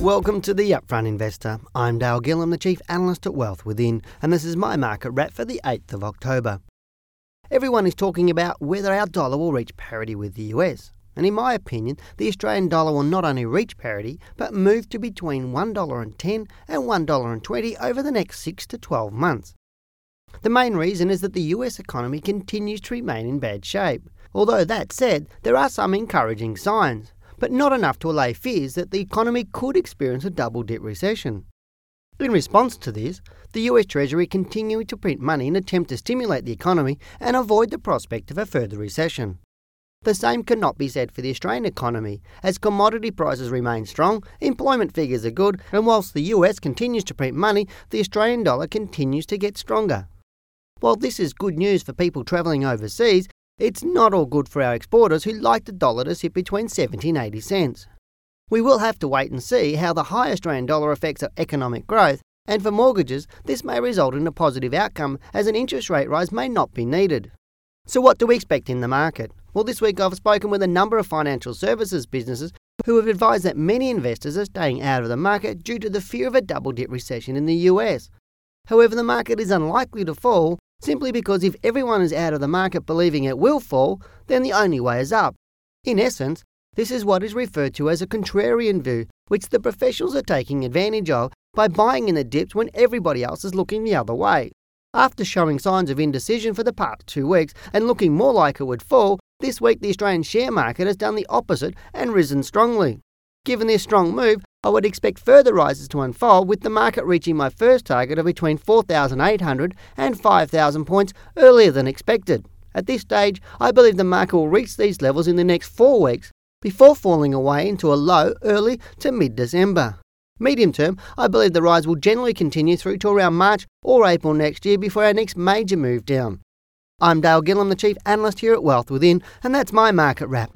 Welcome to the Upfront Investor. I'm Dale Gillham, the Chief Analyst at Wealth Within, and this is my market wrap for the 8th of October. Everyone is talking about whether our dollar will reach parity with the US. And in my opinion, the Australian dollar will not only reach parity, but move to between $1.10 and $1.20 over the next 6 to 12 months. The main reason is that the US economy continues to remain in bad shape. Although that said, there are some encouraging signs but not enough to allay fears that the economy could experience a double dip recession. In response to this, the US Treasury continued to print money in an attempt to stimulate the economy and avoid the prospect of a further recession. The same cannot be said for the Australian economy, as commodity prices remain strong, employment figures are good, and whilst the US continues to print money, the Australian dollar continues to get stronger. While this is good news for people travelling overseas, it's not all good for our exporters who like the dollar to sit between 70 and 80 cents. We will have to wait and see how the high Australian dollar affects our economic growth, and for mortgages, this may result in a positive outcome as an interest rate rise may not be needed. So, what do we expect in the market? Well, this week I've spoken with a number of financial services businesses who have advised that many investors are staying out of the market due to the fear of a double dip recession in the US. However, the market is unlikely to fall simply because if everyone is out of the market believing it will fall, then the only way is up. In essence, this is what is referred to as a contrarian view, which the professionals are taking advantage of by buying in the dips when everybody else is looking the other way. After showing signs of indecision for the past two weeks and looking more like it would fall, this week the Australian share market has done the opposite and risen strongly. Given this strong move, I would expect further rises to unfold with the market reaching my first target of between 4,800 and 5,000 points earlier than expected. At this stage, I believe the market will reach these levels in the next four weeks before falling away into a low early to mid December. Medium term, I believe the rise will generally continue through to around March or April next year before our next major move down. I'm Dale Gillham, the Chief Analyst here at Wealth Within, and that's my market wrap.